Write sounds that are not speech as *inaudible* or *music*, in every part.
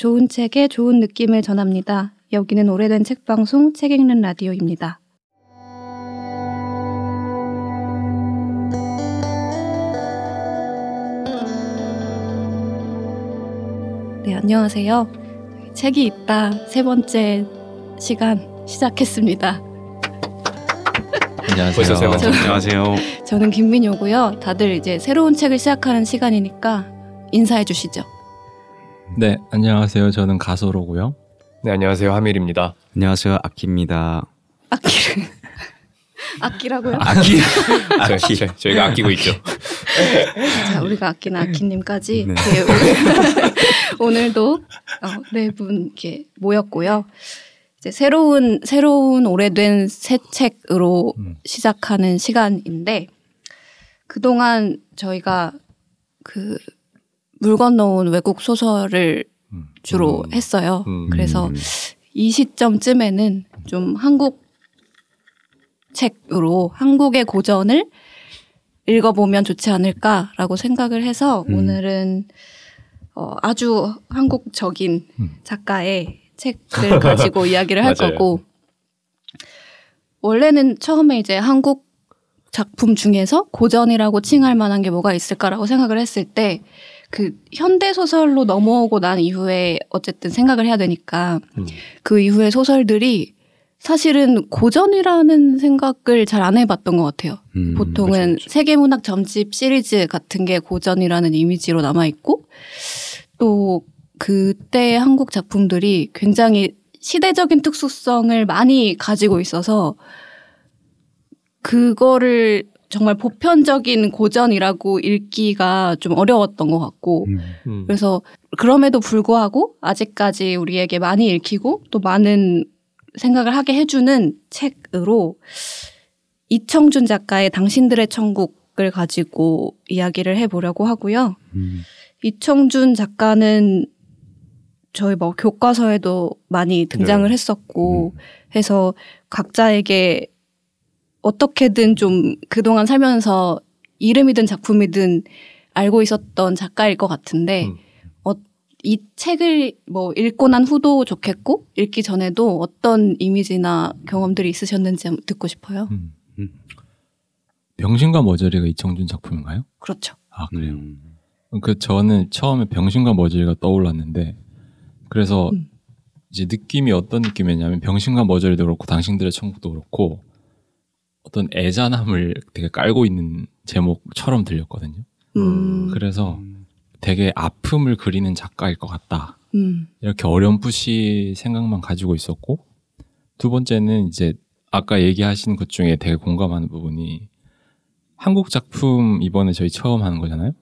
좋은 책에 좋은 느낌을 전합니다. 여기는 오래된 책 방송 책 읽는 라디오입니다. 네, 안녕하세요. 책이 있다 세 번째 시간 시작했습니다. 안녕하세요. 번째. 안녕하세요. 저는 김민효고요. 다들 이제 새로운 책을 시작하는 시간이니까 인사해 주시죠. 네, 안녕하세요. 저는 가소로고요. 네, 안녕하세요. 하밀입니다. 안녕하세요 아키입니다. 아끼를 *laughs* 아끼라고요? 아키 *laughs* 저희, 저희- 저희가 아끼고 있죠. 자, 우리가 아끼는 아키님까지 네. 네, 오늘, *laughs* 오늘도 어, 네분 이렇게 모였고요. 이제 새로운 새로운 오래된 새 책으로 음. 시작하는 시간인데 그동안 저희가 그 물 건너온 외국 소설을 음. 주로 음. 했어요. 음. 그래서 음. 이 시점쯤에는 좀 한국 책으로 한국의 고전을 읽어보면 좋지 않을까라고 생각을 해서 음. 오늘은 어, 아주 한국적인 음. 작가의 책을 *laughs* 가지고 이야기를 할. 거고 원래는 처음에 이제 한국 작품 중에서 고전이라고 칭할 만한 게 뭐가 있을까라고 생각을 했을 때 그 현대 소설로 넘어오고 난 이후에 어쨌든 생각을 해야 되니까 음. 그 이후의 소설들이 사실은 고전이라는 생각을 잘 안 해봤던 것 같아요. 음. 보통은 그쵸, 그쵸. 세계문학 점집 시리즈 같은 게 고전이라는 이미지로 남아 있고 또 그때 한국 작품들이 굉장히 시대적인 특수성을 많이 가지고 있어서 그거를 정말 보편적인 고전이라고 읽기가 좀 어려웠던 것 같고 음. 음. 그래서 그럼에도 불구하고 아직까지 우리에게 많이 읽히고 또 많은 생각을 하게 해주는 책으로 이청준 작가의 당신들의 천국을 가지고 이야기를 해보려고 하고요. 음. 이청준 작가는 저희 뭐 교과서에도 많이 등장을 네. 했었고 해서 각자에게 어떻게든 좀 그동안 살면서 이름이든 작품이든 알고 있었던 작가일 것 같은데 음. 어, 이 책을 뭐 읽고 난 후도 좋겠고 읽기 전에도 어떤 이미지나 경험들이 있으셨는지 듣고 싶어요. 음. 음. 병신과 머저리가 이청준 작품인가요? 그렇죠. 아, 그래요. 음. 그 저는 처음에 병신과 머저리가 떠올랐는데 그래서 음. 이제 느낌이 어떤 느낌이냐면 병신과 머저리도 그렇고 당신들의 천국도 그렇고 어떤 애잔함을 되게 깔고 있는 제목처럼 들렸거든요. 음, 그래서 되게 아픔을 그리는 작가일 것 같다. 음, 이렇게 어렴풋이 생각만 가지고 있었고 두 번째는 이제 아까 얘기하신 것 중에 되게 공감하는 부분이 한국 작품 이번에 저희 처음 하는 거잖아요.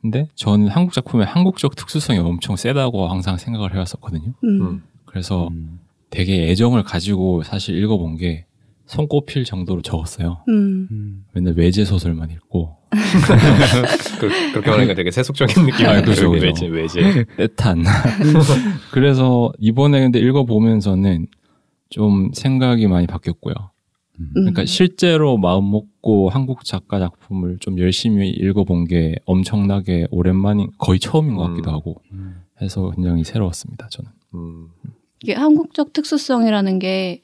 근데 저는 한국 작품의 한국적 특수성이 엄청 세다고 항상 생각을 해왔었거든요. 음, 음. 그래서 음. 되게 애정을 가지고 사실 읽어본 게 손꼽힐 정도로 적었어요. 음, 음. 맨날 외제 소설만 읽고 *laughs* 그, 그렇게 말하니까 되게 세속적인 느낌이 아, 그죠, 그죠. 외제, 외제. 떼탄. *laughs* *laughs* 그래서 이번에 근데 읽어보면서는 좀 생각이 많이 바뀌었고요. 음. 그러니까 실제로 마음 먹고 한국 작가 작품을 좀 열심히 읽어본 게 엄청나게 오랜만인 거의 처음인 것 같기도 음. 하고 음. 해서 굉장히 새로웠습니다. 저는. 음. 이게 한국적 특수성이라는 게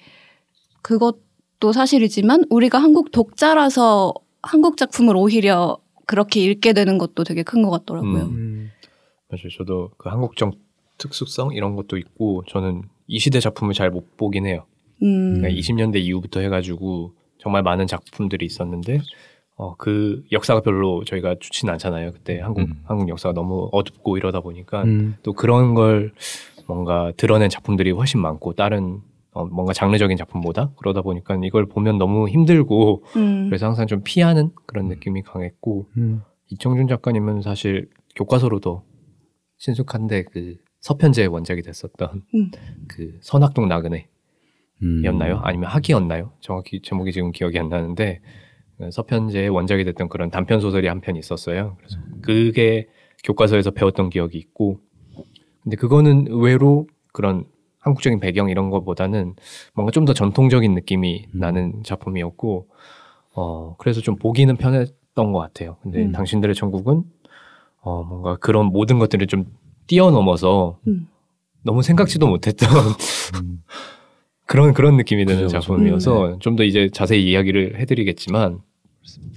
그것 도 사실이지만 우리가 한국 독자라서 한국 작품을 오히려 그렇게 읽게 되는 것도 되게 큰 것 같더라고요. 음. 음. 맞아요. 저도 그 한국적 특수성 이런 것도 있고 저는 이 시대 작품을 잘 못 보긴 해요. 음, 그러니까 20년대 이후부터 해가지고 정말 많은 작품들이 있었는데 어, 그 역사가 별로 저희가 좋지는 않잖아요. 그때 한국 음. 한국 역사가 너무 어둡고 이러다 보니까 음. 또 그런 걸 뭔가 드러낸 작품들이 훨씬 많고 다른 어, 뭔가 장르적인 작품보다 그러다 보니까 이걸 보면 너무 힘들고 음, 그래서 항상 좀 피하는 그런 느낌이 강했고 음. 이청준 작가님은 사실 교과서로도 신숙한데 그 서편제의 원작이 됐었던 음. 그 선악동 나그네 음. 였나요? 아니면 학이었나요? 정확히 제목이 지금 기억이 안 나는데 그 서편제의 원작이 됐던 그런 단편 소설이 한 편 있었어요. 그래서 그게 교과서에서 배웠던 기억이 있고, 근데 그거는 의외로 그런 한국적인 배경 이런 것보다는 뭔가 좀 더 전통적인 느낌이 음. 나는 작품이었고, 어 그래서 좀 보기는 편했던 것 같아요. 근데 음. 당신들의 천국은 어 뭔가 그런 모든 것들을 좀 뛰어넘어서 음. 너무 생각지도 못했던 음. *laughs* 그런 그런 느낌이 드는 그죠. 작품이어서 좀더 이제 자세히 이야기를 해드리겠지만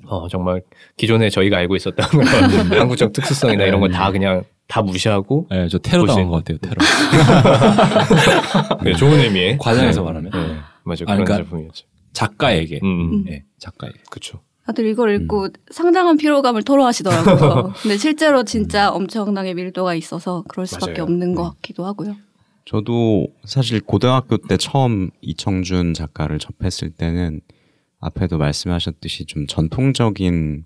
어, 정말 기존에 저희가 알고 있었던 *laughs* *laughs* 한국적 특수성이나 이런 걸 다 그냥 다 무시하고 네, 저 테러 당한 것 같아요. 테러. *laughs* 네, 좋은 의미의 과장해서 말하면. 네, 맞아요 아, 그런 그러니까 작품이었죠. 작가에게. 음, 네, 작가에게. 그렇죠. 다들 이걸 음. 읽고 상당한 피로감을 토로하시더라고요. *laughs* 근데 실제로 진짜 엄청나게 밀도가 있어서 그럴 수밖에 맞아요. 없는 것 네. 같기도 하고요. 저도 사실 고등학교 때 처음 이청준 작가를 접했을 때는 앞에도 말씀하셨듯이 좀 전통적인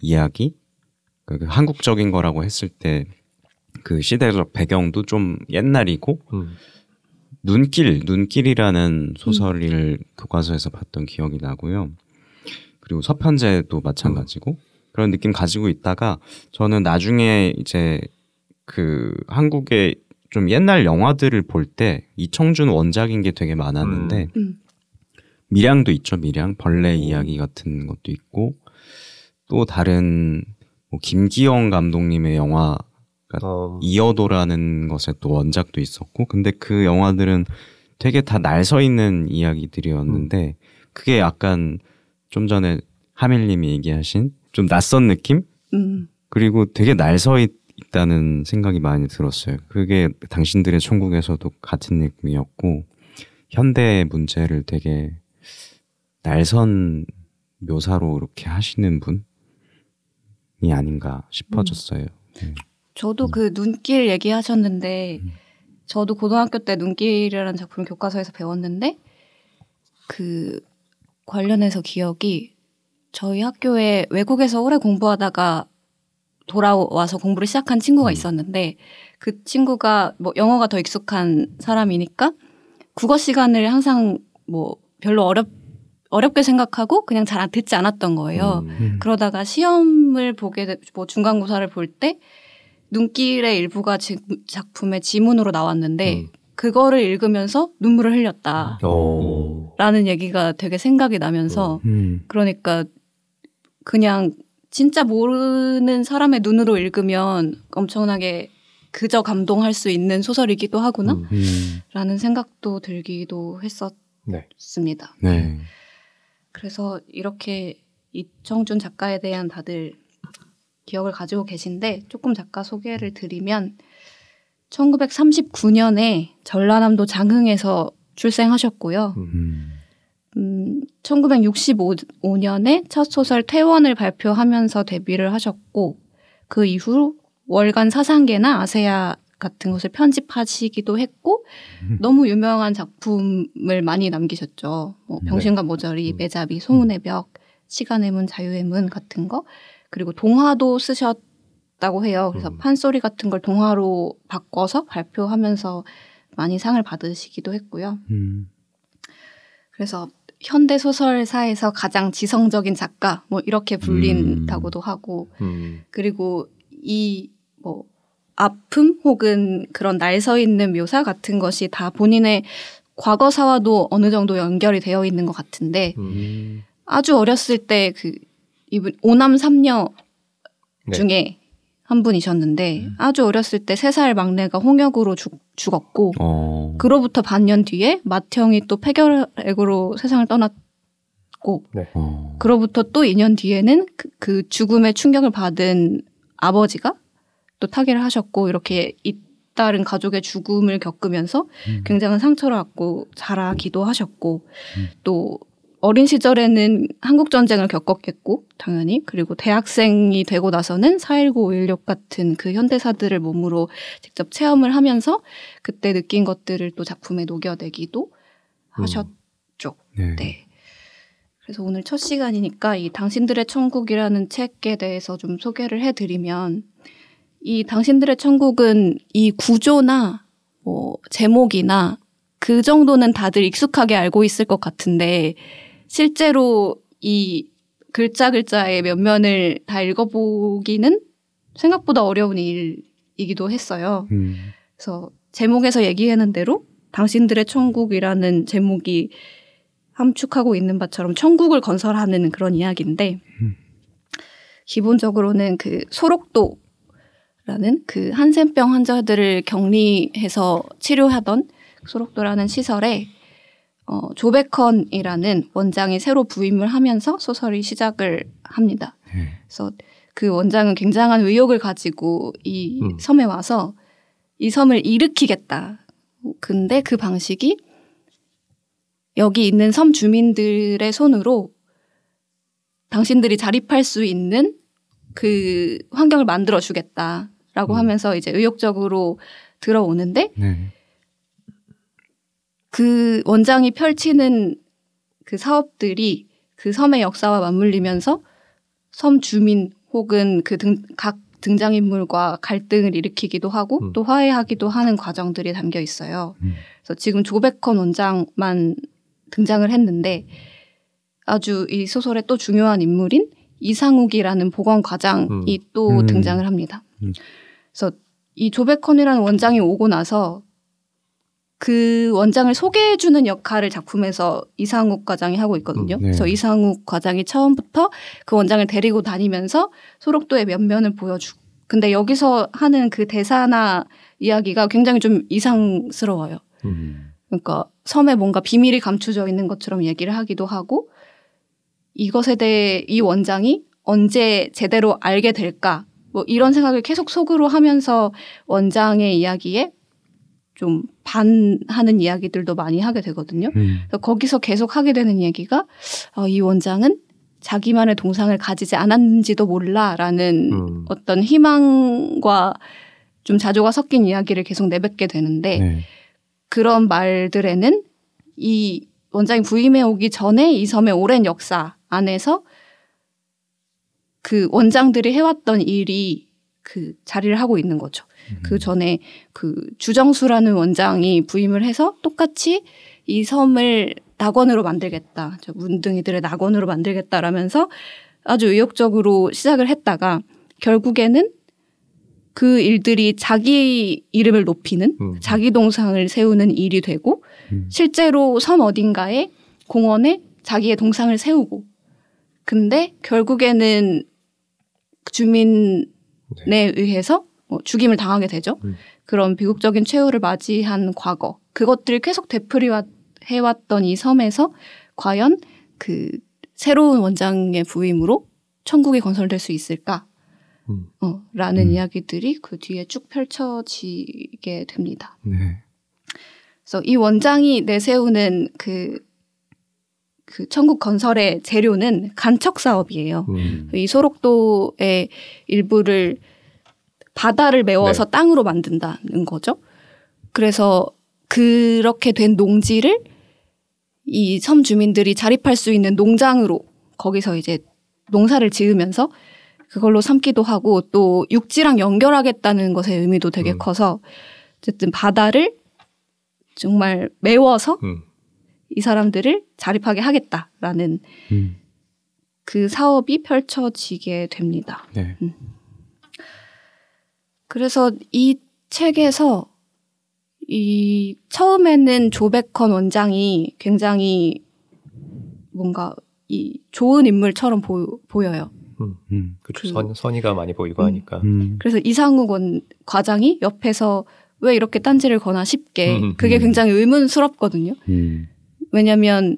이야기, 그 한국적인 거라고 했을 때 그 시대적 배경도 좀 옛날이고 음. 눈길, 눈길이라는 소설을 교과서에서 봤던 기억이 나고요. 그리고 서편제도 마찬가지고 그런 느낌 가지고 있다가 저는 나중에 이제 그 한국의 좀 옛날 영화들을 볼 때 이청준 원작인 게 되게 많았는데 음. 밀양도 있죠, 밀양 벌레 이야기 같은 것도 있고 또 다른 뭐 김기영 감독님의 영화 어, 이어도라는 것의 또 원작도 있었고 근데 그 영화들은 되게 다 날 서 있는 이야기들이었는데 그게 약간 좀 전에 하밀님이 얘기하신 좀 낯선 느낌 음. 그리고 되게 날 서 있다는 생각이 많이 들었어요. 그게 당신들의 천국에서도 같은 느낌이었고 현대 문제를 되게 날선 묘사로 이렇게 하시는 분 이 아닌가 싶어졌어요. 저도 그 눈길 얘기하셨는데 저도 고등학교 때 눈길이라는 작품을 교과서에서 배웠는데 그 관련해서 기억이 저희 학교에 외국에서 오래 공부하다가 돌아와서 공부를 시작한 친구가 있었는데 그 친구가 뭐 영어가 더 익숙한 사람이니까 국어 시간을 항상 뭐 별로 어렵 어렵게 생각하고 그냥 잘안 듣지 않았던 거예요. 음. 그러다가 시험을 보게 되, 뭐 중간고사를 볼 때 눈길의 일부가 지- 작품의 지문으로 나왔는데 음. 그거를 읽으면서 눈물을 흘렸다라는 오. 얘기가 되게 생각이 나면서 음. 그러니까 그냥 진짜 모르는 사람의 눈으로 읽으면 엄청나게 그저 감동할 수 있는 소설이기도 하구나 음. 음. 라는 생각도 들기도 네. 했었습니다. 네. 그래서 이렇게 이청준 작가에 대한 다들 기억을 가지고 계신데 조금 작가 소개를 드리면 1939년에 전라남도 장흥에서 출생하셨고요. 음. 음, 1965년에 첫 소설 퇴원을 발표하면서 데뷔를 하셨고 그 이후 월간 사상계나 아세아 같은 것을 편집하시기도 했고 너무 유명한 작품을 많이 남기셨죠. 뭐 병신과 모자리, 음. 매잡이, 소문의 벽, 시간의 문, 자유의 문 같은 거 그리고 동화도 쓰셨다고 해요. 그래서 음. 판소리 같은 걸 동화로 바꿔서 발표하면서 많이 상을 받으시기도 했고요. 음. 그래서 현대 소설사에서 가장 지성적인 작가 뭐 이렇게 불린다고도 하고 음. 그리고 이 뭐 아픔 혹은 그런 날 서 있는 묘사 같은 것이 다 본인의 과거사와도 어느 정도 연결이 되어 있는 것 같은데 음. 아주 어렸을 때 그 이분 오남 삼녀 네. 중에 한 분이셨는데 아주 어렸을 때 세 살 막내가 홍역으로 죽, 죽었고 어. 그로부터 반년 뒤에 맏형이 또 폐결핵으로 세상을 떠났고 어. 그로부터 또 2년 뒤에는 그, 그 죽음의 충격을 받은 아버지가 또 타계를 하셨고 이렇게 잇따른 가족의 죽음을 겪으면서 굉장한 상처를 받고 자라기도 하셨고 또 어린 시절에는 한국 전쟁을 겪었겠고 당연히 그리고 대학생이 되고 나서는 4.19, 5.16 같은 그 현대사들을 몸으로 직접 체험을 하면서 그때 느낀 것들을 또 작품에 녹여내기도 하셨죠. 네. 네. 그래서 오늘 첫 시간이니까 이 당신들의 천국이라는 책에 대해서 좀 소개를 해드리면 이 당신들의 천국은 이 구조나 뭐 제목이나 그 정도는 다들 익숙하게 알고 있을 것 같은데 실제로 이 글자 글자의 면면을 다 읽어보기는 생각보다 어려운 일이기도 했어요. 음. 그래서 제목에서 얘기하는 대로 당신들의 천국이라는 제목이 함축하고 있는 바처럼 천국을 건설하는 그런 이야기인데 기본적으로는 그 소록도 라는 그 한센병 환자들을 격리해서 치료하던 소록도라는 시설에 어, 조베컨이라는 원장이 새로 부임을 하면서 소설이 시작을 합니다. 네. 그래서 그 원장은 굉장한 의욕을 가지고 이 음. 섬에 와서 이 섬을 일으키겠다. 근데 그 방식이 여기 있는 섬 주민들의 손으로 당신들이 자립할 수 있는 그 환경을 만들어 주겠다 라고 음. 하면서 이제 의욕적으로 들어오는데 네. 그 원장이 펼치는 그 사업들이 그 섬의 역사와 맞물리면서 섬 주민 혹은 그 각 등장인물과 갈등을 일으키기도 하고 음. 또 화해하기도 하는 과정들이 담겨 있어요. 음. 그래서 지금 조백헌 원장만 등장을 했는데 아주 이 소설의 또 중요한 인물인 이상욱이라는 보건 과장이 음. 또 음. 등장을 합니다. 음. 그래서 이 조백헌이라는 원장이 오고 나서 그 원장을 소개해주는 역할을 작품에서 이상욱 과장이 하고 있거든요. 음, 네. 그래서 이상욱 과장이 처음부터 그 원장을 데리고 다니면서 소록도의 면면을 보여주고. 근데 여기서 하는 그 대사나 이야기가 굉장히 좀 이상스러워요. 음. 그러니까 섬에 뭔가 비밀이 감추져 있는 것처럼 얘기를 하기도 하고 이것에 대해 이 원장이 언제 제대로 알게 될까 뭐 이런 생각을 계속 속으로 하면서 원장의 이야기에 좀 반하는 이야기들도 많이 하게 되거든요. 음. 그래서 거기서 계속 하게 되는 얘기가 어, 이 원장은 자기만의 동상을 가지지 않았는지도 몰라라는 음. 어떤 희망과 좀 자조가 섞인 이야기를 계속 내뱉게 되는데 네. 그런 말들에는 이 원장이 부임해 오기 전에 이 섬의 오랜 역사 안에서 그 원장들이 해왔던 일이 그 자리를 하고 있는 거죠. 그 전에 그 주정수라는 원장이 부임을 해서 똑같이 이 섬을 낙원으로 만들겠다. 저 문둥이들의 낙원으로 만들겠다라면서 아주 의욕적으로 시작을 했다가 결국에는 그 일들이 자기 이름을 높이는 음. 자기 동상을 세우는 일이 되고 음. 실제로 섬 어딘가에 공원에 자기의 동상을 세우고 근데 결국에는 주민에 의해서 뭐 죽임을 당하게 되죠. 음. 그런 비극적인 최후를 맞이한 과거 그것들을 계속 되풀이해 왔던 이 섬에서 과연 그 새로운 원장의 부임으로 천국이 건설될 수 있을까? 음. 어, 라는 음. 이야기들이 그 뒤에 쭉 펼쳐지게 됩니다. 네. 그래서 이 원장이 내세우는 그, 그 천국 건설의 재료는 간척 사업이에요. 음. 이 소록도의 일부를 바다를 메워서 땅으로 만든다는 거죠. 그래서 그렇게 된 농지를 이 섬 주민들이 자립할 수 있는 농장으로 거기서 이제 농사를 지으면서 그걸로 삼기도 하고 또 육지랑 연결하겠다는 것의 의미도 되게 음. 커서 어쨌든 바다를 정말 메워서 음. 이 사람들을 자립하게 하겠다라는 음. 그 사업이 펼쳐지게 됩니다. 네. 그래서 이 책에서 이 처음에는 조백헌 원장이 굉장히 뭔가 이 좋은 인물처럼 보, 보여요. 음. 그쵸. 그- 선, 선의가 많이 보이고 음. 하니까. 음. 그래서 이상욱 원 과장이 옆에서 왜 이렇게 딴지를 거나 싶게 음, 그게 음. 굉장히 의문스럽거든요. 음. 왜냐하면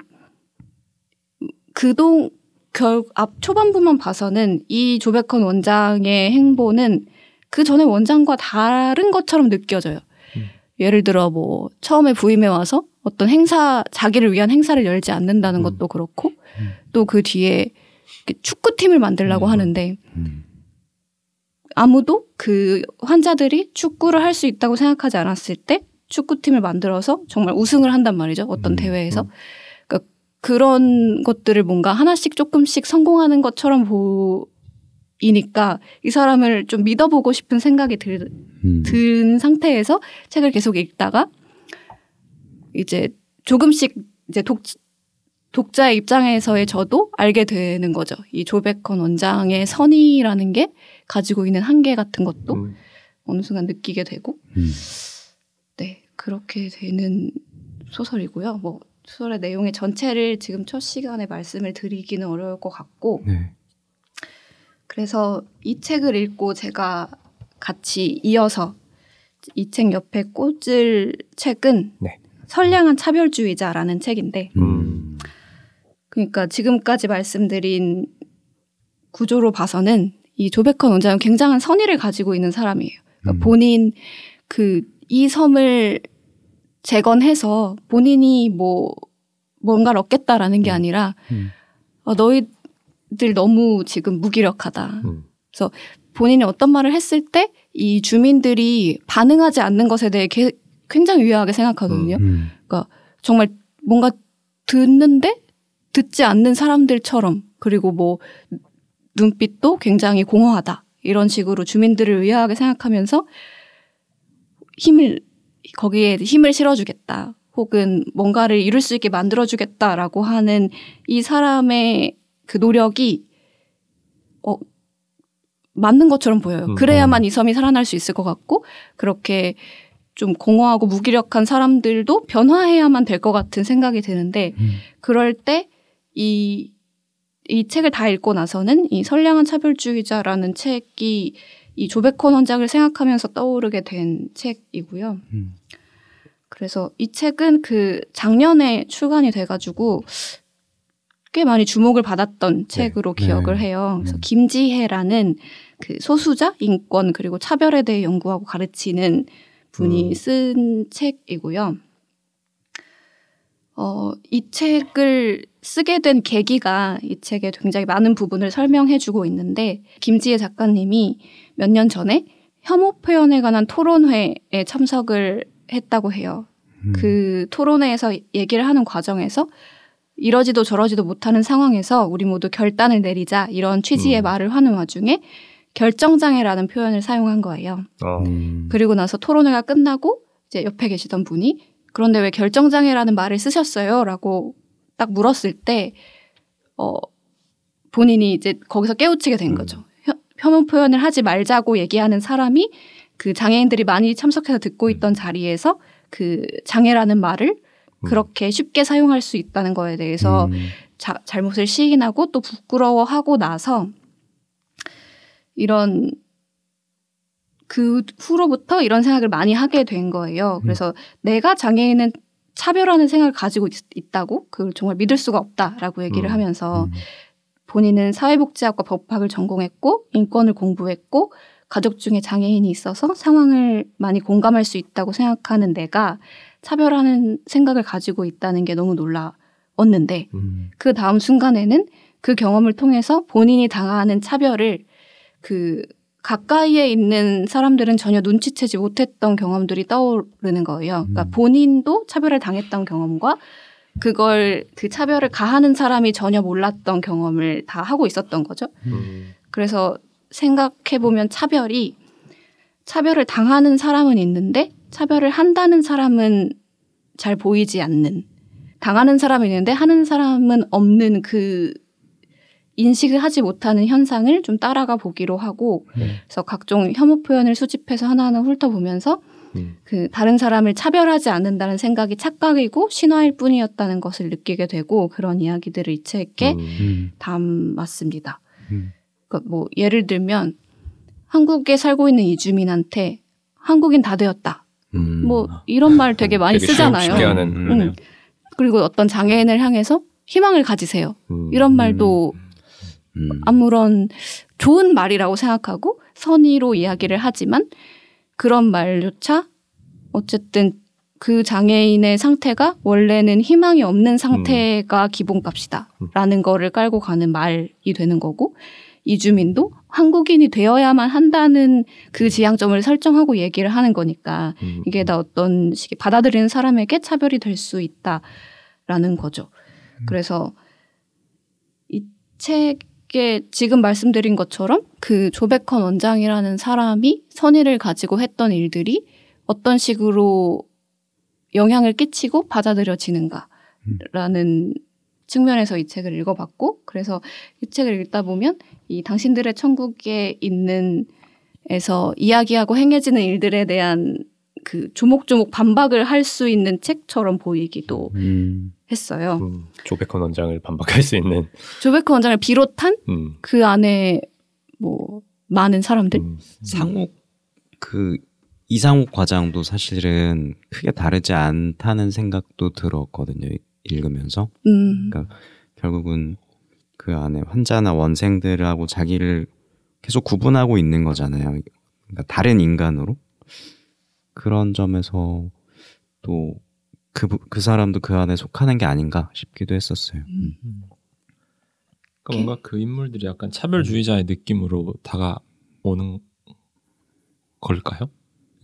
그동 결앞 초반부만 봐서는 이 조백헌 원장의 행보는 그 전에 원장과 다른 것처럼 느껴져요. 음. 예를 들어 뭐 처음에 부임해 와서 어떤 행사 자기를 위한 행사를 열지 않는다는 음. 것도 그렇고 음. 또그 뒤에 축구팀을 만들라고 음. 하는데 음. 아무도 그 환자들이 축구를 할 수 있다고 생각하지 않았을 때 축구팀을 만들어서 정말 우승을 한단 말이죠. 어떤 음, 대회에서. 그러니까 그런 것들을 뭔가 하나씩 조금씩 성공하는 것처럼 보이니까 이 사람을 좀 믿어보고 싶은 생각이 들, 음. 든 상태에서 책을 계속 읽다가 이제 조금씩 이제 독, 독자의 입장에서의 저도 알게 되는 거죠. 이 조백헌 원장의 선의라는 게 가지고 있는 한계 같은 것도 음. 어느 순간 느끼게 되고, 음. 네 그렇게 되는 소설이고요. 뭐 소설의 내용의 전체를 지금 첫 시간에 말씀을 드리기는 어려울 것 같고, 네. 그래서 이 책을 읽고 제가 같이 이어서 이 책 옆에 꽂을 책은 네. 선량한 차별주의자라는 책인데 음. 그러니까 지금까지 말씀드린 구조로 봐서는 이 조베컨 원장은 굉장한 선의를 가지고 있는 사람이에요. 그러니까 음. 본인 그 이 섬을 재건해서 본인이 뭐 뭔가를 얻겠다라는 게 아니라 음. 어, 너희들 너무 지금 무기력하다. 음. 본인이 어떤 말을 했을 때 이 주민들이 반응하지 않는 것에 대해 게- 굉장히 유효하게 생각하거든요. 음. 정말 뭔가 듣는데 듣지 않는 사람들처럼 그리고 뭐 눈빛도 굉장히 공허하다 이런 식으로 주민들을 의아하게 생각하면서 힘을 거기에 힘을 실어주겠다 혹은 뭔가를 이룰 수 있게 만들어주겠다라고 하는 이 사람의 그 노력이 어 맞는 것처럼 보여요. 음. 그래야만 이 섬이 살아날 수 있을 것 같고 그렇게 좀 공허하고 무기력한 사람들도 변화해야만 될 것 같은 생각이 드는데 음. 그럴 때 이 이 책을 다 읽고 나서는 이 선량한 차별주의자라는 책이 이 조베컨 원작을 생각하면서 떠오르게 된 책이고요. 음. 그래서 이 책은 그 작년에 출간이 돼가지고 꽤 많이 주목을 받았던 책으로 네. 기억을 해요. 그래서 음. 김지혜라는 그 소수자 인권 그리고 차별에 대해 연구하고 가르치는 분이 음. 쓴 책이고요. 어, 이 책을 쓰게 된 계기가 이 책의 굉장히 많은 부분을 설명해 주고 있는데 김지혜 작가님이 몇 년 전에 혐오 표현에 관한 토론회에 참석을 했다고 해요. 음. 그 토론회에서 얘기를 하는 과정에서 이러지도 저러지도 못하는 상황에서 우리 모두 결단을 내리자 이런 취지의 음. 말을 하는 와중에 결정장애라는 표현을 사용한 거예요. 어. 음. 그리고 나서 토론회가 끝나고 이제 옆에 계시던 분이 그런데 왜 결정장애라는 말을 쓰셨어요? 라고 딱 물었을 때, 어, 본인이 이제 거기서 깨우치게 된 음. 거죠. 혐- 혐오 표현을 하지 말자고 얘기하는 사람이 그 장애인들이 많이 참석해서 듣고 있던 자리에서 그 장애라는 말을 음. 그렇게 쉽게 사용할 수 있다는 거에 대해서 음. 자- 잘못을 시인하고 또 부끄러워하고 나서 이런 그 후로부터 이런 생각을 많이 하게 된 거예요. 그래서 내가 장애인은 차별하는 생각을 가지고 있, 다고 그걸 정말 믿을 수가 없다라고 얘기를 음. 하면서 음. 본인은 사회복지학과 법학을 전공했고 인권을 공부했고 가족 중에 장애인이 있어서 상황을 많이 공감할 수 있다고 생각하는 내가 차별하는 생각을 가지고 있다는 게 너무 놀라웠는데 음. 그 다음 순간에는 그 경험을 통해서 본인이 당하는 차별을 그 가까이에 있는 사람들은 전혀 눈치채지 못했던 경험들이 떠오르는 거예요. 그러니까 음. 본인도 차별을 당했던 경험과 그걸 그 차별을 가하는 사람이 전혀 몰랐던 경험을 다 하고 있었던 거죠. 음. 그래서 생각해 보면 차별이 차별을 당하는 사람은 있는데 차별을 한다는 사람은 잘 보이지 않는 당하는 사람은 있는데 하는 사람은 없는 그 인식을 하지 못하는 현상을 좀 따라가 보기로 하고 네. 그래서 각종 혐오 표현을 수집해서 하나하나 훑어보면서 음. 그 다른 사람을 차별하지 않는다는 생각이 착각이고 신화일 뿐이었다는 것을 느끼게 되고 그런 이야기들을 이 책에 음. 음. 담았습니다. 음. 그러니까 뭐 예를 들면 한국에 살고 있는 이주민한테 한국인 다 되었다. 음. 뭐 이런 말 되게 많이 되게 쓰잖아요. 쉽게 하는 음. 그러네요. 그리고 어떤 장애인을 향해서 희망을 가지세요. 음. 이런 말도 음. 아무런 좋은 말이라고 생각하고 선의로 이야기를 하지만 그런 말조차 어쨌든 그 장애인의 상태가 원래는 희망이 없는 상태가 기본값이다라는 거를 깔고 가는 말이 되는 거고 이주민도 한국인이 되어야만 한다는 그 지향점을 설정하고 얘기를 하는 거니까 음. 이게 다 어떤 식의 받아들이는 사람에게 차별이 될 수 있다라는 거죠. 그래서 이 책 에 지금 말씀드린 것처럼 그 조베컨 원장이라는 사람이 선의를 가지고 했던 일들이 어떤 식으로 영향을 끼치고 받아들여지는가라는 측면에서 이 책을 읽어봤고 그래서 이 책을 읽다 보면 이 당신들의 천국에 있는 에서 이야기하고 행해지는 일들에 대한 그 조목조목 반박을 할 수 있는 책처럼 보이기도 음. 했어요. 음. 조백헌 원장을 반박할 수 있는 조베크 원장을 비롯한 음. 그 안에 뭐 많은 사람들 음. 상옥 그 이상욱 과장도 사실은 크게 다르지 않다는 생각도 들었거든요. 읽으면서 음. 그러니까 결국은 그 안에 환자나 원생들하고 자기를 계속 구분하고 있는 거잖아요. 그러니까 다른 인간으로 그런 점에서 또 그 그 사람도 그 안에 속하는 게 아닌가 싶기도 했었어요. 음. 그러니까 뭔가 그 인물들이 약간 차별주의자의 느낌으로 다가오는 걸까요?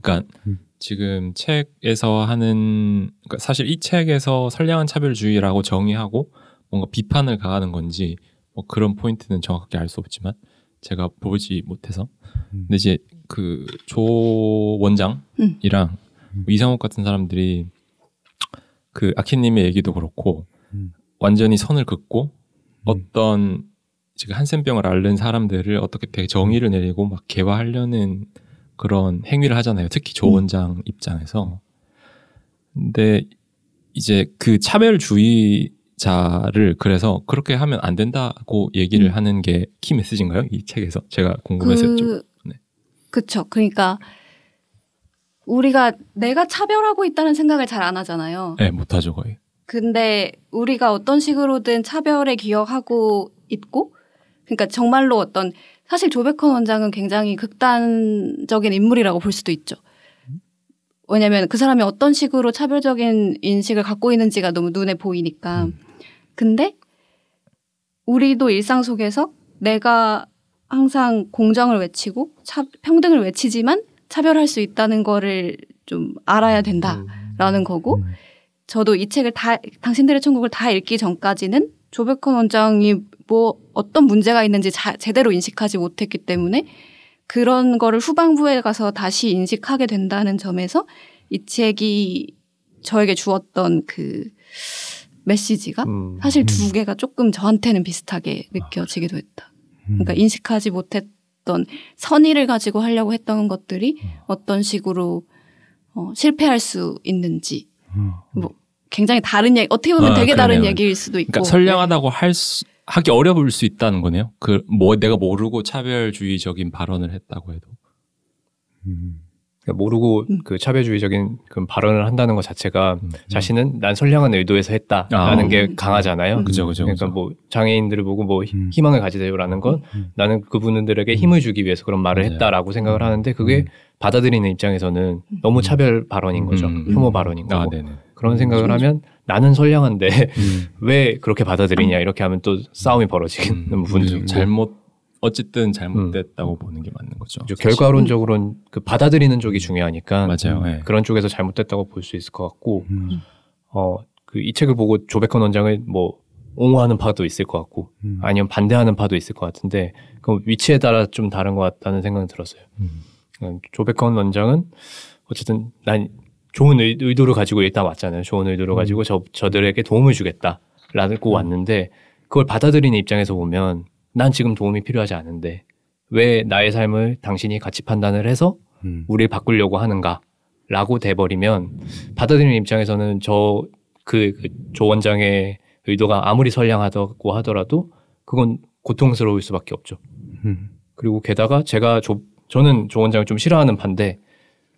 그러니까 음. 지금 책에서 하는 그러니까 사실 이 책에서 선량한 차별주의라고 정의하고 뭔가 비판을 가하는 건지 뭐 그런 포인트는 정확하게 알 수 없지만 제가 보지 못해서 음. 근데 이제 그 조 원장이랑 음. 이상욱 같은 사람들이 그 아키님의 얘기도 그렇고 음. 완전히 선을 긋고 어떤 지금 한센병을 앓는 사람들을 어떻게 되게 정의를 내리고 막 개화하려는 그런 행위를 하잖아요. 특히 조 음. 원장 입장에서. 근데 이제 그 차별주의자를 그래서 그렇게 하면 안 된다고 얘기를 음. 하는 게 키 메시지인가요? 이 책에서 제가. 좀. 그, 네. 그쵸. 그러니까 우리가 내가 차별하고 있다는 생각을 잘 안 하잖아요. 네, 못하죠 거의. 근데 우리가 어떤 식으로든 차별에 기억하고 있고, 그러니까 정말로 어떤 사실 조백헌 원장은 굉장히 극단적인 인물이라고 볼 수도 있죠. 왜냐하면 그 사람이 어떤 식으로 차별적인 인식을 갖고 있는지가 너무 눈에 보이니까. 근데 우리도 일상 속에서 내가 항상 공정을 외치고 차, 평등을 외치지만 차별할 수 있다는 거를 좀 알아야 된다라는 거고 음. 저도 이 책을 다 당신들의 천국을 다 읽기 전까지는 조백헌 원장이 뭐 어떤 문제가 있는지 자, 제대로 인식하지 못했기 때문에 그런 거를 후반부에 가서 다시 인식하게 된다는 점에서 이 책이 저에게 주었던 그 메시지가 음. 사실 두 개가 조금 저한테는 비슷하게 느껴지기도 했다. 그러니까 인식하지 못했던 선의를 가지고 하려고 했던 것들이 어떤 식으로 어, 실패할 수 있는지 음. 뭐 굉장히 다른 얘기 어떻게 보면 아, 되게 다른 그러네요. 얘기일 수도 있고 그러니까 선량하다고 할 수, 하기 어려울 수 있다는 거네요. 그 뭐 내가 모르고 차별주의적인 발언을 했다고 해도. 음. 그러니까 모르고 음. 그 차별주의적인 그 발언을 한다는 것 자체가 음. 자신은 난 선량한 의도에서 했다라는 아. 게 강하잖아요. 음. 그죠, 그죠, 그러니까. 뭐 장애인들을 보고 뭐 희- 음. 희망을 가지세요라는 건 음. 나는 그분들에게 힘을 주기 위해서 그런 말을 맞아요. 했다라고 생각을 하는데 그게 음. 받아들이는 입장에서는 너무 차별 발언인 거죠. 음. 혐오 발언인 거고. 아, 네네. 그런 생각을 맞아. 하면 나는 선량한데 음. *laughs* 왜 그렇게 받아들이냐 이렇게 하면 또 싸움이 벌어지는 음, *laughs* 부분도 있고 잘못 어쨌든 잘못됐다고 보는 게 맞는 거죠. 결과론적으로는 그 받아들이는 쪽이 중요하니까 맞아요. 음, 예. 그런 쪽에서 잘못됐다고 볼 수 있을 것 같고 음. 어그 이 책을 보고 조백헌 원장을 뭐 옹호하는 파도 있을 것 같고 음. 아니면 반대하는 파도 있을 것 같은데 그 위치에 따라 좀 다른 것 같다는 생각은 들었어요. 음. 음, 조백헌 원장은 어쨌든 난 좋은 의, 의도를 가지고 일단 왔잖아요. 좋은 의도를 가지고 저 저들에게 도움을 주겠다라고 왔는데 그걸 받아들이는 입장에서 보면 난 지금 도움이 필요하지 않은데 왜 나의 삶을 당신이 가치 판단을 해서 음. 우리를 바꾸려고 하는가 라고 돼버리면 받아들이는 입장에서는 저 그 조 원장의 의도가 아무리 선량하다고 하더라도 그건 고통스러울 수밖에 없죠. 음. 그리고 게다가 제가 조, 저는 조 원장을 좀 싫어하는 판데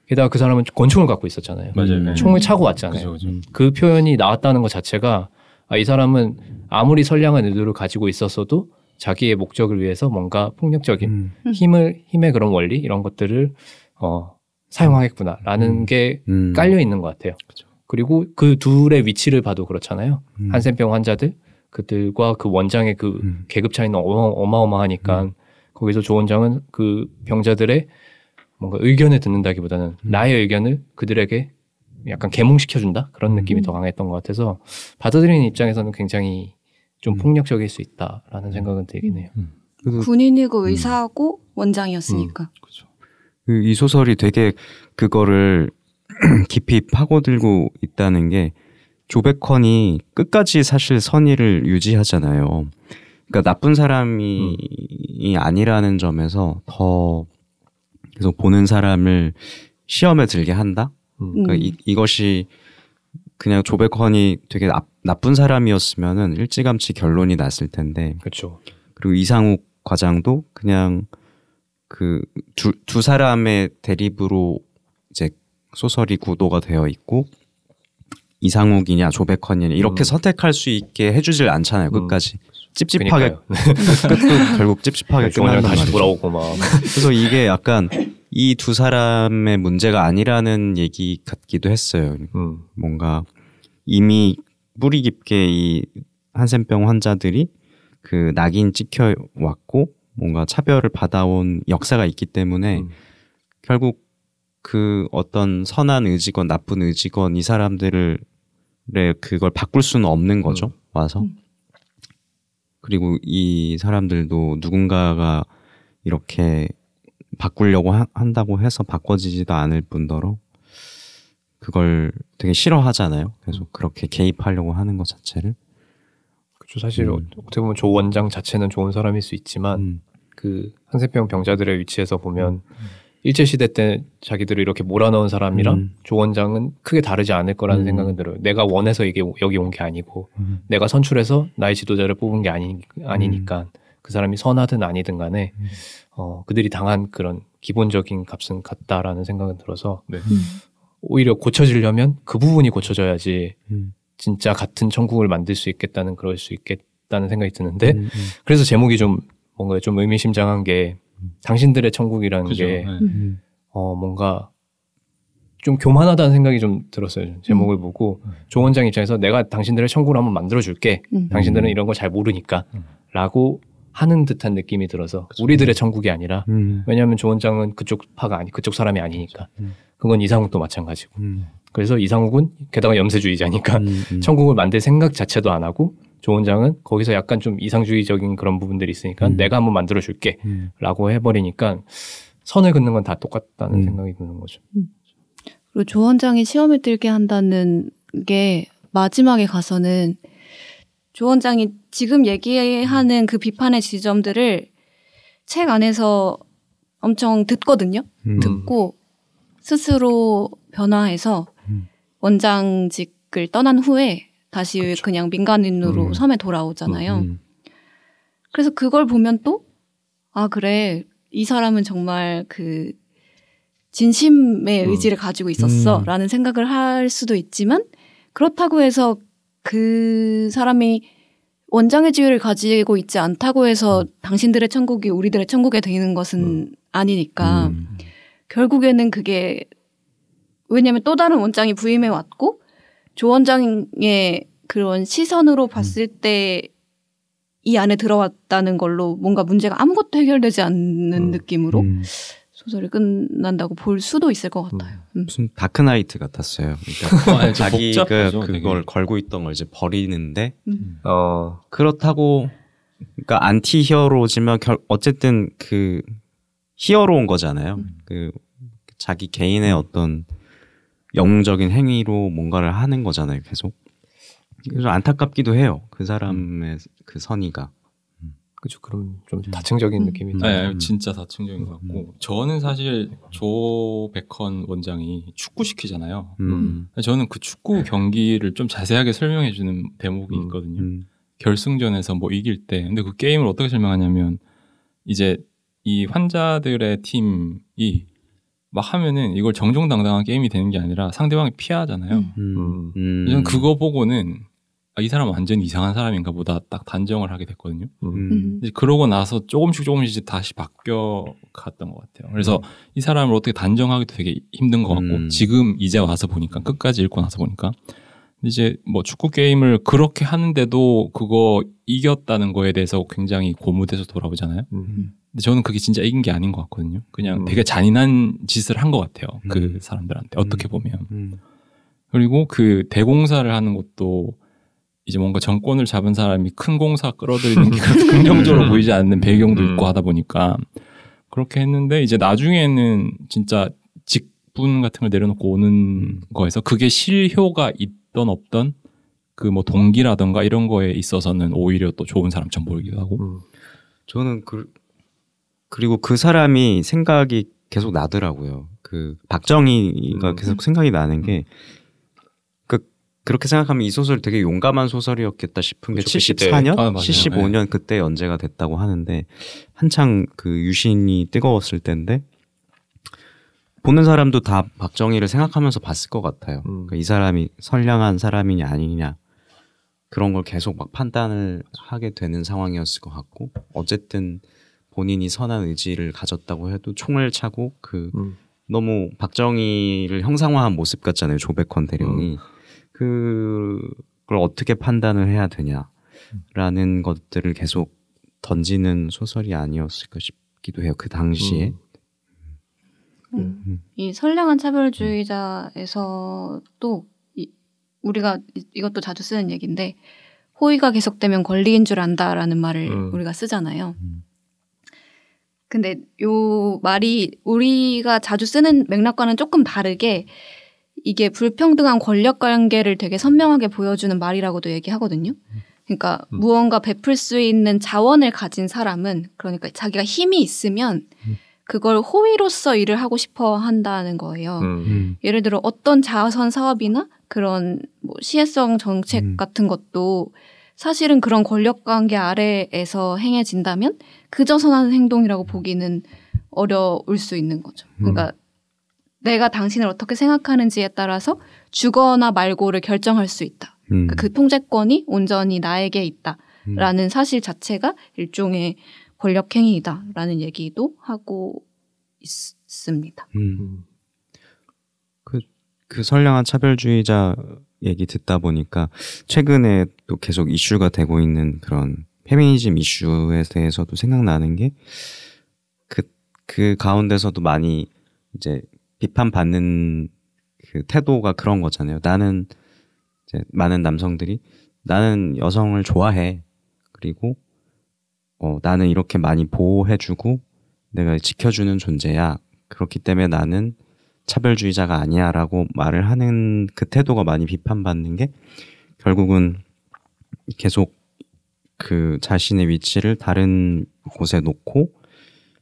게다가 그 사람은 권총을 갖고 있었잖아요. 맞아요. 음. 네. 총을 차고 왔잖아요. 그죠, 그죠. 음. 그 표현이 나왔다는 것 자체가 아, 이 사람은 아무리 선량한 의도를 가지고 있었어도 자기의 목적을 위해서 뭔가 폭력적인 음. 힘을 힘의 그런 원리 이런 것들을 어, 사용하겠구나라는 음. 게 음. 깔려 있는 것 같아요. 그리고 그 둘의 위치를 봐도 그렇잖아요. 음. 한센병 환자들 그들과 그 원장의 그 음. 계급 차이는 어마, 어마하니까 거기서 조 원장은 그 병자들의 뭔가 의견을 듣는다기보다는 음. 나의 의견을 그들에게 약간 계몽시켜준다 그런 음. 느낌이 더 강했던 것 같아서 받아들이는 입장에서는 굉장히 좀 음. 폭력적일 수 있다라는 생각은 들긴 해요. 그래서 군인이고 의사고 원장이었으니까 그죠. 그 이 소설이 되게 그거를 *clears throat* 깊이 파고들고 있다는 게 조백헌이 끝까지 사실 선의를 유지하잖아요. 그러니까 나쁜 사람이 아니라는 점에서 더 계속 보는 사람을 시험에 들게 한다. 음. 그러니까 음. 이, 이것이 그냥 조백헌이 되게 나, 나쁜 사람이었으면은 일찌감치 결론이 났을 텐데 그렇죠. 그리고 이상욱 과장도 그냥 그두두 사람의 대립으로 이제 소설이 구도가 되어 있고 이상욱이냐 조백헌이냐 이렇게 음. 선택할 수 있게 해주질 않잖아요 음. 끝까지 찝찝하게 그러니까요. *laughs* 끝도 결국 찝찝하게 끝난단 다시 말이죠. 돌아오고 막 그래서 이게 약간 이 두 사람의 문제가 아니라는 얘기 같기도 했어요. 음. 뭔가 이미 뿌리 깊게 이 한센병 환자들이 그 낙인 찍혀 왔고 뭔가 차별을 받아온 역사가 있기 때문에 음. 결국 그 어떤 선한 의지건 나쁜 의지건 이 사람들을 그걸 바꿀 수는 없는 거죠 와서 음. 그리고 이 사람들도 누군가가 이렇게 바꾸려고 하- 한다고 해서 바꿔지지도 않을 뿐더러 그걸 되게 싫어하잖아요. 그래서 그렇게 개입하려고 하는 것 자체를. 그렇죠. 사실 음. 어떻게 보면 조 원장 자체는 좋은 사람일 수 있지만 음. 그 한센병 병자들의 위치에서 보면 일제 시대 때 자기들을 이렇게 몰아넣은 사람이랑 음. 조 원장은 크게 다르지 않을 거라는 음. 생각은 들어요. 내가 원해서 이게 여기 온 게 아니고 음. 내가 선출해서 나의 지도자를 뽑은 게 아니 아니니까 그 사람이 선하든 아니든 간에 음. 어, 그들이 당한 그런 기본적인 값은 같다라는 생각은 들어서 네. 오히려 고쳐지려면 그 부분이 고쳐져야지 음. 진짜 같은 천국을 만들 수 있겠다는 그럴 수 있겠다는 생각이 드는데 음, 음. 그래서 제목이 좀 뭔가 좀 의미심장한 게 당신들의 천국이라는 그죠. 게 네. 음. 어, 뭔가 좀 교만하다는 생각이 좀 들었어요. 제목을 보고 조 원장 입장에서 내가 당신들의 천국을 한번 만들어 줄게. 음. 당신들은 이런 걸 잘 모르니까 음. 라고 하는 듯한 느낌이 들어서 우리들의 천국이 아니라 음. 왜냐하면 조 원장은 그쪽 파가 아니 그쪽 사람이 아니니까 음. 그건 이상욱도 마찬가지고 음. 그래서 이상욱은 게다가 염세주의자니까 음, 음. *laughs* 천국을 만들 생각 자체도 안 하고 조 원장은 거기서 약간 좀 이상주의적인 그런 부분들이 있으니까 음. 내가 한번 만들어 줄게 음. 라고 해버리니까 선을 긋는 건 다 똑같다는 음. 생각이 드는 거죠. 그리고 조 원장이 시험에 들게 한다는 게 마지막에 가서는 조 원장이 지금 얘기하는 그 비판의 지점들을 책 안에서 엄청 듣거든요. 음. 듣고 스스로 변화해서 음. 원장직을 떠난 후에 다시 그쵸. 그냥 민간인으로 음. 섬에 돌아오잖아요. 음. 그래서 그걸 보면 또, 아, 그래. 이 사람은 정말 그 진심의 음. 의지를 가지고 있었어. 음. 라는 생각을 할 수도 있지만, 그렇다고 해서 그 사람이 원장의 지위를 가지고 있지 않다고 해서 음. 당신들의 천국이 우리들의 천국에 되는 것은 아니니까, 음. 결국에는 그게, 왜냐면 또 다른 원장이 부임해 왔고, 조 원장의 그런 시선으로 봤을 때 이 안에 들어왔다는 걸로 뭔가 문제가 아무것도 해결되지 않는 음. 느낌으로 음. 소설이 끝난다고 볼 수도 있을 것 같아요. 음. 무슨 Dark Knight 같았어요. 그러니까 *laughs* 어, 좀 자기가 복잡하죠, 그걸 되게. 걸고 있던 걸 이제 버리는데 음. 어, 그렇다고 그러니까 anti-hero지만 결 어쨌든 그 hero인 거잖아요. 음. 그 자기 개인의 어떤 영웅적인 행위로 뭔가를 하는 거잖아요. 계속. 그래서 안타깝기도 해요. 그 사람의 그 선의가. 그죠. 그럼 좀 다층적인 음. 느낌이 음. 네, 음. 진짜 다층적인 것 같고 음. 저는 사실 조 백헌 원장이 축구 시키잖아요. 음. 저는 그 축구 경기를 좀 자세하게 설명해 주는 대목이 음. 있거든요. 음. 결승전에서 뭐 이길 때 근데 그 게임을 어떻게 설명하냐면 이제 이 환자들의 팀이 막 하면은 이걸 정정당당한 게임이 되는 게 아니라 상대방이 피하잖아요. 음. 음. 음. 저는 그거 보고는 아, 이 사람 은 완전 이상한 사람인가 보다 딱 단정을 하게 됐거든요. 음. 음. 이제 그러고 나서 조금씩 조금씩 다시 바뀌어 갔던 것 같아요. 그래서 이 사람을 어떻게 단정하기도 되게 힘든 것 같고 음. 지금 이제 와서 보니까 끝까지 읽고 나서 보니까 이제 뭐 축구 게임을 그렇게 하는데도 그거 이겼다는 거에 대해서 굉장히 고무돼서 돌아오잖아요. 음. 근데 저는 그게 진짜 이긴 게 아닌 것 같거든요. 그냥 음. 되게 잔인한 짓을 한 것 같아요. 그 음. 사람들한테 어떻게 보면. 음. 그리고 그 대공사를 하는 것도 이제 뭔가 정권을 잡은 사람이 큰 공사 끌어들이는 게 긍정적으로 보이지 않는 배경도 음. 있고 하다 보니까 그렇게 했는데 이제 나중에는 진짜 직분 같은 걸 내려놓고 오는 음. 거에서 그게 실효가 있던 없던 그 뭐 동기라던가 이런 거에 있어서는 오히려 또 좋은 사람처럼 보이기도 하고 음. 저는 그 그리고 그 사람이 생각이 계속 나더라고요. 그 박정희가 음. 계속 생각이 나는 게 그 그렇게 생각하면 이 소설 되게 용감한 소설이었겠다 싶은 게 그쵸, 그 시대에. 74년, 아, 맞아요. 75년 그때 연재가 됐다고 하는데 한창 그 유신이 뜨거웠을 때인데 보는 사람도 다 박정희를 생각하면서 봤을 것 같아요. 음. 그러니까 이 사람이 선량한 사람이냐 아니냐 그런 걸 계속 막 판단을 하게 되는 상황이었을 것 같고 어쨌든 본인이 선한 의지를 가졌다고 해도 총을 차고 그 음. 너무 박정희를 형상화한 모습 같잖아요 조백헌 대령이 그걸 어떻게 판단을 해야 되냐라는 것들을 계속 던지는 소설이 아니었을까 싶기도 해요 그 당시에 음. 음. 이 선량한 차별주의자에서도 이, 우리가 이- 이것도 자주 쓰는 얘기인데 호의가 계속되면 권리인 줄 안다라는 말을 음. 우리가 쓰잖아요. 음. 근데 요 말이 우리가 자주 쓰는 맥락과는 조금 다르게 이게 불평등한 권력 관계를 되게 선명하게 보여주는 말이라고도 얘기하거든요. 그러니까 음. 무언가 베풀 수 있는 자원을 가진 사람은 그러니까 자기가 힘이 있으면 음. 그걸 호의로서 일을 하고 싶어 한다는 거예요. 음. 예를 들어 어떤 자선 사업이나 그런 뭐 시혜성 정책 음. 같은 것도 사실은 그런 권력 관계 아래에서 행해진다면 그저 선한 행동이라고 보기는 어려울 수 있는 거죠. 그러니까 내가 당신을 어떻게 생각하는지에 따라서 주거나 말고를 결정할 수 있다. 음. 그 통제권이 온전히 나에게 있다라는 사실 자체가 일종의 권력 행위이다라는 얘기도 하고 있습니다. 음. 음. 그 선량한 차별주의자 얘기 듣다 보니까 최근에 또 계속 이슈가 되고 있는 그런 페미니즘 이슈에 대해서도 생각나는 게 그, 그 가운데서도 많이 이제 비판받는 그 태도가 그런 거잖아요. 나는 이제 많은 남성들이 나는 여성을 좋아해. 그리고 어, 나는 이렇게 많이 보호해주고 내가 지켜주는 존재야. 그렇기 때문에 나는 차별주의자가 아니야 라고 말을 하는 그 태도가 많이 비판받는 게 결국은 계속 그 자신의 위치를 다른 곳에 놓고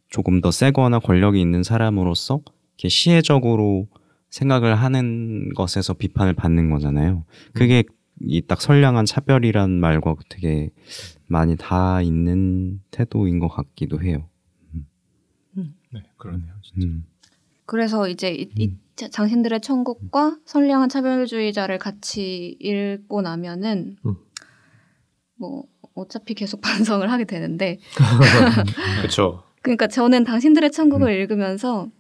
조금 더 세거나 권력이 있는 사람으로서 이렇게 시혜적으로 생각을 하는 것에서 비판을 받는 거잖아요. 그게 이 딱 선량한 차별이란 말과 되게 많이 다 있는 태도인 것 같기도 해요. 네, 그러네요. 진짜. 음. 그래서 이제 이, 이 자- 장신들의 천국과 선량한 차별주의자를 같이 읽고 나면은 음. 뭐 어차피 계속 *laughs* 반성을 하게 되는데 *laughs* 그렇죠. 그러니까 저는 당신들의 천국을 읽으면서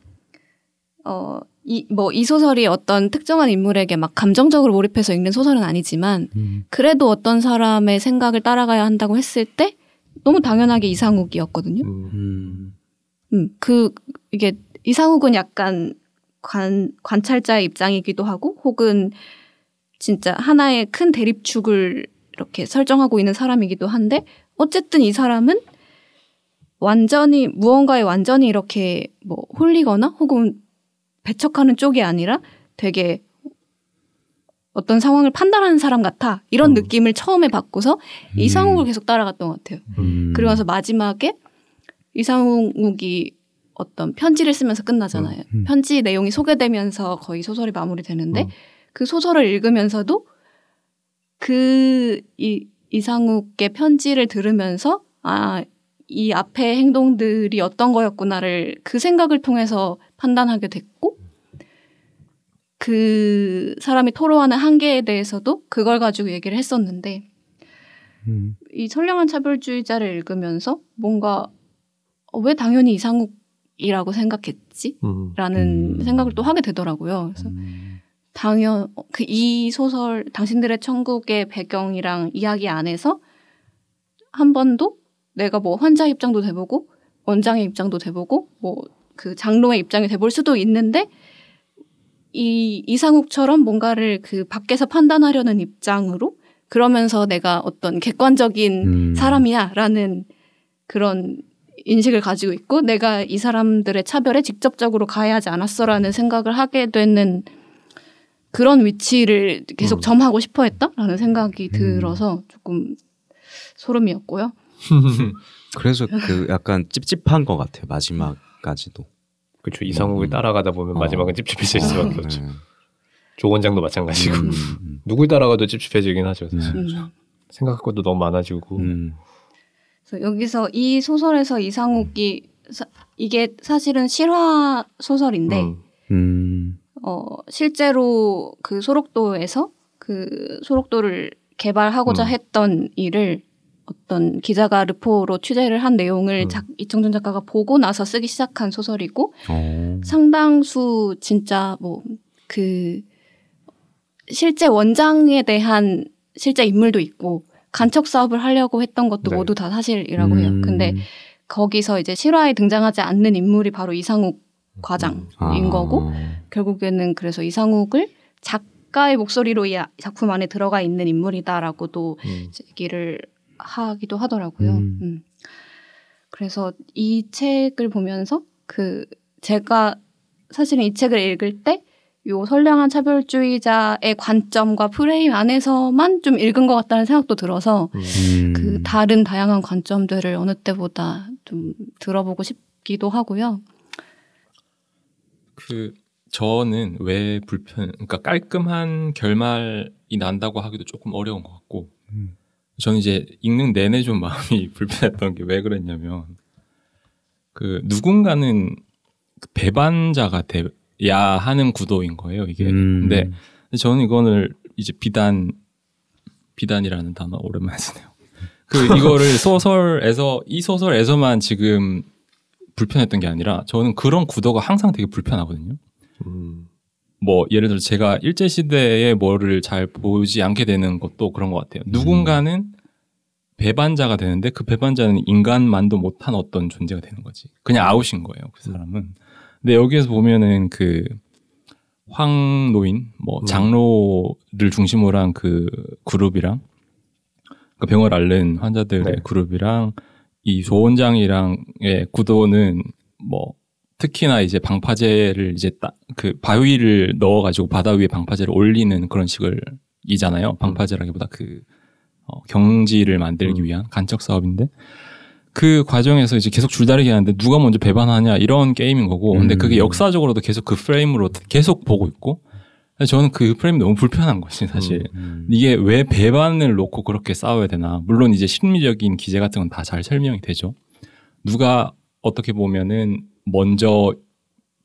어 이 뭐 이 소설이 어떤 특정한 인물에게 막 감정적으로 몰입해서 읽는 소설은 아니지만 음. 그래도 어떤 사람의 생각을 따라가야 한다고 했을 때 너무 당연하게 이상욱이었거든요. 음. 음. 음, 그 이게 이상욱은 약간 관 관찰자의 입장이기도 하고 혹은 진짜 하나의 큰 대립축을 이렇게 설정하고 있는 사람이기도 한데 어쨌든 이 사람은 완전히 무언가에 완전히 이렇게 뭐 홀리거나 혹은 배척하는 쪽이 아니라 되게 어떤 상황을 판단하는 사람 같아 이런 음. 느낌을 처음에 받고서 이상욱을 계속 따라갔던 것 같아요. 음. 그리고 나서 마지막에 이상욱이 어떤 편지를 쓰면서 끝나잖아요. 음. 편지 내용이 소개되면서 거의 소설이 마무리되는데 음. 그 소설을 읽으면서도 그 이, 이상욱의 편지를 들으면서 아, 이 앞에 행동들이 어떤 거였구나를 그 생각을 통해서 판단하게 됐고 그 사람이 토로하는 한계에 대해서도 그걸 가지고 얘기를 했었는데 음. 이 선량한 차별주의자를 읽으면서 뭔가 어, 왜 당연히 이상욱이라고 생각했지? 음. 라는 음. 생각을 또 하게 되더라고요. 그래서 음. 당연 그 이 소설 당신들의 천국의 배경이랑 이야기 안에서 한 번도 내가 뭐 환자 입장도 돼보고 원장의 입장도 돼보고 뭐 그 장로의 입장이 돼볼 수도 있는데 이 이상욱처럼 뭔가를 그 밖에서 판단하려는 입장으로 그러면서 내가 어떤 객관적인 음. 사람이야라는 그런 인식을 가지고 있고 내가 이 사람들의 차별에 직접적으로 가해하지 않았어라는 생각을 하게 되는 그런 위치를 계속 음. 점하고 싶어 했다라는 생각이 음. 들어서 조금 소름이었고요. *laughs* 그래서 그 약간 찝찝한 것 같아요 마지막 까지도. 그렇죠. 이상욱을 음. 따라가다 보면 어. 마지막은 찝찝해질 수밖에 어, 없죠. 네. 조 원장도 마찬가지고 음, *laughs* 누굴 따라가도 찝찝해지긴 하죠. 사실. 음. 생각할 것도 너무 많아지고. 음. 그래서 여기서 이 소설에서 이상욱이 사- 이게 사실은 실화 소설인데 음. 음. 어, 실제로 그 소록도에서 그 소록도를 개발하고자 음. 했던 일을 어떤 기자가 르포로 취재를 한 내용을 음. 작, 이청준 작가가 보고 나서 쓰기 시작한 소설이고 어. 상당수 진짜 뭐 그 실제 원장에 대한 실제 인물도 있고 간척 사업을 하려고 했던 것도 네. 모두 다 사실이라고 해요. 음. 근데 거기서 이제 실화에 등장하지 않는 인물이 바로 이상욱 과장인 아. 거고 결국에는 그래서 이상욱을 작가의 목소리로 이 작품 안에 들어가 있는 인물이다라고도 음. 얘기를 하기도 하더라고요. 음. 음. 그래서 이 책을 보면서 그 제가 사실은 이 책을 읽을 때 요 선량한 차별주의자의 관점과 프레임 안에서만 좀 읽은 것 같다는 생각도 들어서 음. 그 다른 다양한 관점들을 어느 때보다 좀 들어보고 싶기도 하고요. 그 저는 왜 불편, 그러니까 깔끔한 결말이 난다고 하기도 조금 어려운 것 같고, 음. 저는 이제 읽는 내내 좀 마음이 *laughs* 불편했던 게 왜 그랬냐면, 그 누군가는 그 배반자가 돼야 하는 구도인 거예요 이게. 음. 근데 저는 이거를 이제 비단 비단이라는 단어 오랜만에 쓰네요. 그 이거를 *laughs* 소설에서 이 소설에서만 지금 불편했던 게 아니라 저는 그런 구도가 항상 되게 불편하거든요. 음. 뭐 예를 들어 제가 일제 시대에 뭐를 잘 보지 않게 되는 것도 그런 것 같아요. 누군가는 배반자가 되는데 그 배반자는 인간만도 못한 어떤 존재가 되는 거지. 그냥 아웃인 거예요. 그 사람은. 근데 여기에서 보면은 그 황노인, 뭐 음. 장로를 중심으로 한 그 그룹이랑 그 병을 앓는 환자들의 네. 그룹이랑 이 조원장이랑의 구도는 뭐 특히나 이제 방파제를 이제 딱그 바위를 넣어가지고 바다 위에 방파제를 올리는 그런 식을 이잖아요. 방파제라기보다 그 어, 경지를 만들기 음. 위한 간척 사업인데 그 과정에서 이제 계속 줄다리기 하는데 누가 먼저 배반하냐 이런 게임인 거고 근데 그게 음. 역사적으로도 계속 그 프레임으로 계속 보고 있고 저는 그 프레임이 너무 불편한 거지 사실 음. 이게 왜 배반을 놓고 그렇게 싸워야 되나 물론 이제 심리적인 기제 같은 건 다 잘 설명이 되죠 누가 어떻게 보면은 먼저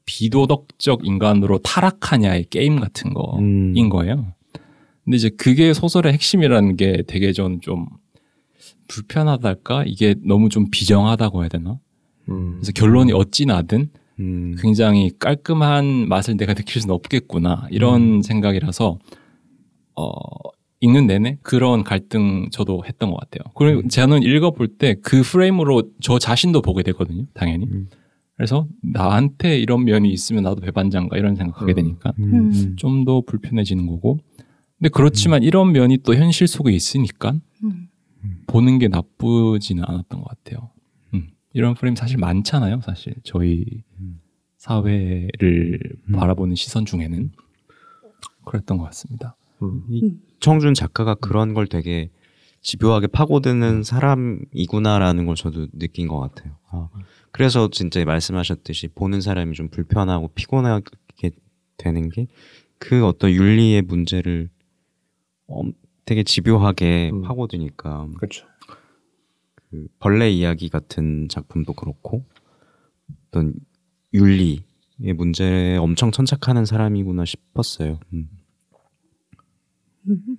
비도덕적 인간으로 타락하냐의 게임 같은 거인 음. 거예요. 근데 이제 그게 소설의 핵심이라는 게 되게 전좀 불편하달까? 이게 너무 좀 비정하다고 해야 되나? 음. 그래서 결론이 어찌 나든 음. 굉장히 깔끔한 맛을 내가 느낄 수는 없겠구나 이런 생각이라서 어 읽는 내내 그런 갈등 저도 했던 것 같아요. 그리고 저는 읽어볼 때 그 프레임으로 저 자신도 보게 되거든요, 당연히. 음. 그래서 나한테 이런 면이 있으면 나도 배반자인가 이런 생각하게 음. 되니까 음. 좀더 불편해지는 거고. 근데 그렇지만 이런 면이 또 현실 속에 있으니까 음. 보는 게 나쁘지는 않았던 것 같아요. 음. 이런 프레임 사실 많잖아요, 사실 저희 음. 사회를 음. 바라보는 시선 중에는 그랬던 것 같습니다. 음. 이 청준 작가가 그런 걸 되게 집요하게 파고드는 사람이구나라는 걸 저도 느낀 것 같아요. 아, 그래서 진짜 말씀하셨듯이 보는 사람이 좀 불편하고 피곤하게 되는 게 그 어떤 윤리의 문제를 엄- 되게 집요하게 음. 파고드니까 그렇죠. 그 벌레 이야기 같은 작품도 그렇고 어떤 윤리의 문제에 엄청 천착하는 사람이구나 싶었어요. 음.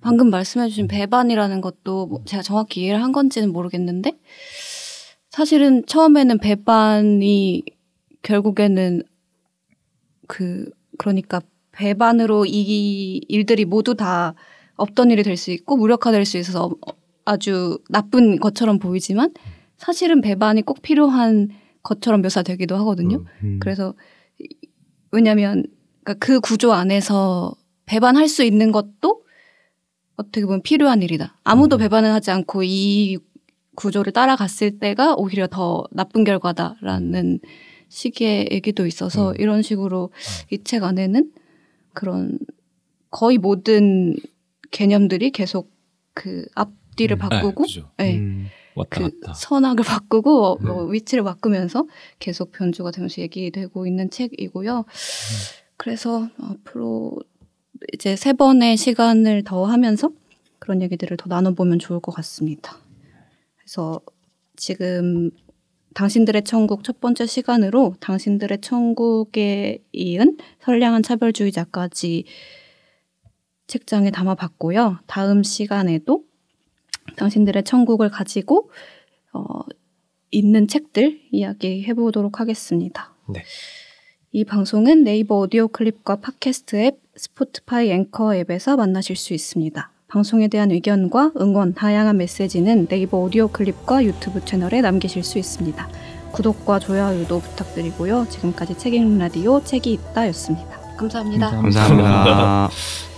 방금 말씀해주신 배반이라는 것도 뭐 제가 정확히 이해를 한 건지는 모르겠는데 사실은 처음에는 배반이 결국에는 그 그러니까 배반으로 이 일들이 모두 다 없던 일이 될 수 있고 무력화될 수 있어서 어- 아주 나쁜 것처럼 보이지만 사실은 배반이 꼭 필요한 것처럼 묘사되기도 하거든요. 음. 음. 그래서 이- 왜냐하면 그러니까 그 구조 안에서 배반할 수 있는 것도 어떻게 보면 필요한 일이다. 아무도 음. 배반을 하지 않고 이 구조를 따라갔을 때가 오히려 더 나쁜 결과다라는 식의 얘기도 있어서 음. 이런 식으로 이 책 안에는 그런 거의 모든 개념들이 계속 그 앞뒤를 음. 바꾸고 아, 그죠. 네. 음. 왔다 그 갔다. 선악을 바꾸고 어, 음. 뭐 위치를 바꾸면서 계속 변주가 되면서 얘기되고 있는 책이고요. 그래서 앞으로 이제 세 번의 시간을 더 하면서 그런 얘기들을 더 나눠보면 좋을 것 같습니다. 그래서 지금 당신들의 천국 첫 번째 시간으로 당신들의 천국에 이은 선량한 차별주의자까지 책장에 담아봤고요. 다음 시간에도 당신들의 천국을 가지고 어, 있는 책들 이야기해 보도록 하겠습니다. 네. 이 방송은 네이버 오디오 클립과 팟캐스트 앱, 스포티파이 앵커 앱에서 만나실 수 있습니다. 방송에 대한 의견과 응원, 다양한 메시지는 네이버 오디오 클립과 유튜브 채널에 남기실 수 있습니다. 구독과 좋아요도 부탁드리고요. 지금까지 책 읽는 라디오 책이 있다였습니다 감사합니다. 감사합니다. 감사합니다.